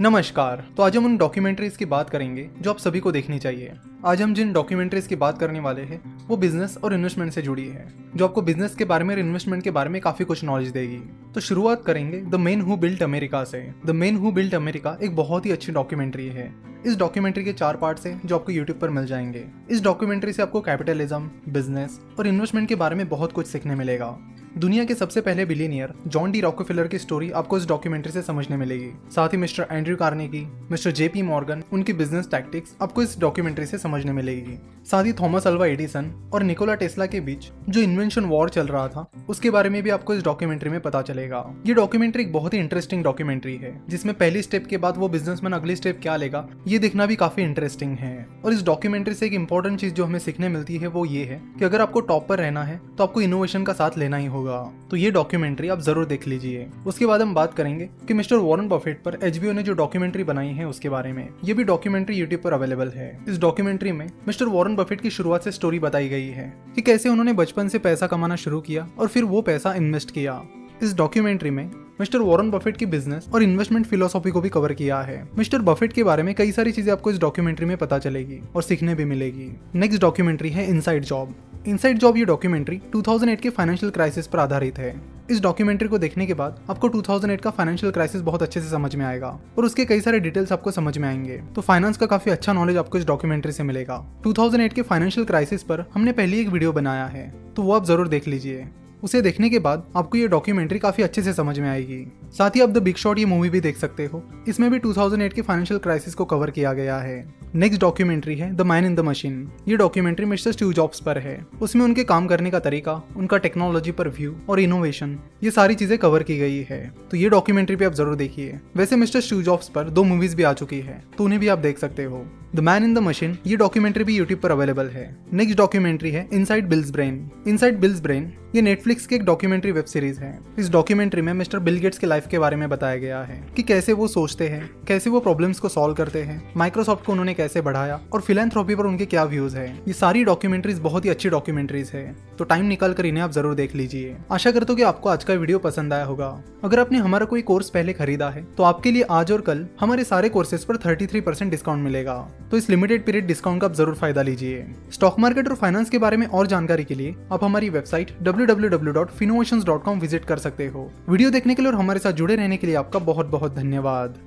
नमस्कार। तो आज हम उन डॉक्यूमेंट्रीज की बात करेंगे जो आप सभी को देखनी चाहिए। आज हम जिन डॉक्यूमेंट्रीज की बात करने वाले हैं, वो बिज़नेस और इन्वेस्टमेंट से जुड़ी है, जो आपको बिज़नेस के बारे में और इन्वेस्टमेंट के बारे में काफ़ी कुछ नॉलेज देगी। तो शुरुआत करेंगे the men who built America से। The men who built America एक बहुत ही अच्छी डॉक्यूमेंट्री है। इस डॉक्यूमेंट्री के चार पार्ट्स हैं, जो आपको यूट्यूब पर मिल जाएँगे। इस डॉक्यूमेंट्री से आपको कैपिटलिज्म बिज़नेस और इन्वेस्टमेंट के बारे में बहुत कुछ सीखने मिलेगा। दुनिया के सबसे पहले बिलीनियर जॉन डी रॉकोफिलर की स्टोरी आपको इस डॉक्यूमेंट्री से समझने मिलेगी। साथ ही mister Andrew Carnegie mister JP Morgan उनकी बिज़नेस टैक्टिक्स आपको इस डॉक्यूमेंट्री से समझने मिलेगी। साथ ही थॉमस अल्वा एडिसन और निकोला टेस्ला के बीच जो इन्वेंशन वॉर चल रहा था, उसके बारे में भी आपको इस डॉक्यूमेंट्री में पता चलेगा। ये डॉक्यूमेंट्री एक बहुत ही इंटरेस्टिंग डॉक्यूमेंट्री है, जिसमें पहली स्टेप के बाद वो बिजनेसमैन अगली स्टेप क्या लेगा, ये देखना भी काफ़ी इंटरेस्टिंग है। और इस डॉक्यूमेंट्री से एक इंपॉर्टेंट चीज़ जो हमें सीखने मिलती है, वो ये है कि अगर आपको टॉप पर रहना है तो आपको इनोवेशन का साथ लेना ही होगा। तो ये डॉक्यूमेंट्री आप ज़रूर देख लीजिए। उसके बाद हम बात करेंगे कि मिस्टर वॉरेन बफेट पर एचबीओ ने जो डॉक्यूमेंट्री बनाई है उसके बारे में, ये भी डॉक्यूमेंट्री यूट्यूब पर अवेलेबल है। इस डॉक्यूमेंट्री में मिस्टर वॉरेन बफेट की शुरुआत से स्टोरी बताई गई है कि कैसे उन्होंने बचपन से पैसा कमाना शुरू किया और फिर वो पैसा इन्वेस्ट किया। इस डॉक्यूमेंट्री में मिस्टर वॉरेन बफेट की बिज़नेस और इन्वेस्टमेंट फिलोसॉफी को भी कवर किया है। मिस्टर बफेट के बारे में कई सारी चीज़ें आपको इस डॉक्यूमेंट्री में पता चलेगी और सीखने भी मिलेगी। नेक्स्ट डॉक्यूमेंट्री है इनसाइड जॉब इनसाइड जॉब ये डॉक्यूमेंट्री 2008 के फाइनेंशियल क्राइसिस पर आधारित है। इस डॉक्यूमेंट्री को देखने के बाद आपको 2008 का फाइनेंशियल क्राइसिस बहुत अच्छे से समझ में आएगा और उसके कई सारे डिटेल्स आपको समझ में आएँगे। तो फाइनेंस का काफ़ी अच्छा नॉलेज आपको इस डॉक्यूमेंट्री से मिलेगा। 2008 के फाइनेंशियल क्राइसिस पर हमने पहले एक वीडियो बनाया है। तो वो आप ज़रूर देख लीजिए। उसे देखने के बाद आपको ये डॉक्यूमेंट्री काफ़ी अच्छे से समझ में आएगी। साथ ही आप द बिग शॉट ये मूवी भी देख सकते हो। इसमें भी 2008 के फाइनेंशियल क्राइसिस को कवर किया गया है। नेक्स्ट डॉक्यूमेंट्री है the man in the machine ये डॉक्यूमेंट्री मिस्टर स्टीव जॉब्स पर है। उसमें उनके काम करने का तरीका, उनका टेक्नोलॉजी पर व्यू और इनोवेशन ये सारी चीज़ें कवर की गई है। तो ये डॉक्यूमेंट्री भी आप ज़रूर देखिए। वैसे मिस्टर स्टीव जॉब्स पर दो मूवीज़ भी आ चुकी है। तो उन्हें भी आप देख सकते हो। The man in the machine ये डॉक्यूमेंट्री भी यूट्यूब पर अवेलेबल है। नेक्स्ट डॉक्यूमेंट्री है inside Bill's brain inside Bill's brain ये नेटफ्लिक्स की एक डॉक्यूमेंट्री वेब सीरीज़ है। इस डॉक्यूमेंट्री में मिस्टर बिल गेट्स के लाइफ के बारे में बताया गया है कि कैसे वो सोचते हैं, कैसे वो प्रॉब्लम्स को सॉल्व करते हैं माइक्रोसॉफ्ट को उन्होंने कैसे बढ़ाया और फिलेंथ्रोपी पर उनके क्या व्यूज़ है। ये सारी डॉक्यूमेंट्रीज बहुत ही अच्छी डॉक्यूमेंट्रीज है। तो टाइम निकाल कर इन्हें आप ज़रूर देख लीजिए। आशा करता हूँ कि आपको आज का वीडियो पसंद आया होगा। अगर आपने हमारा कोई कोर्स पहले खरीदा है तो आपके लिए आज और कल हमारे सारे कोर्सेज पर 33% डिस्काउंट मिलेगा। तो इस लिमिटेड पीरियड डिस्काउंट का ज़रूर फ़ायदा लीजिए। स्टॉक मार्केट और फाइनेंस के बारे में और जानकारी के लिए आप हमारी वेबसाइट www.finovations.com विज़िट कर सकते हो। वीडियो देखने के लिए और हमारे साथ जुड़े रहने के लिए आपका बहुत बहुत धन्यवाद।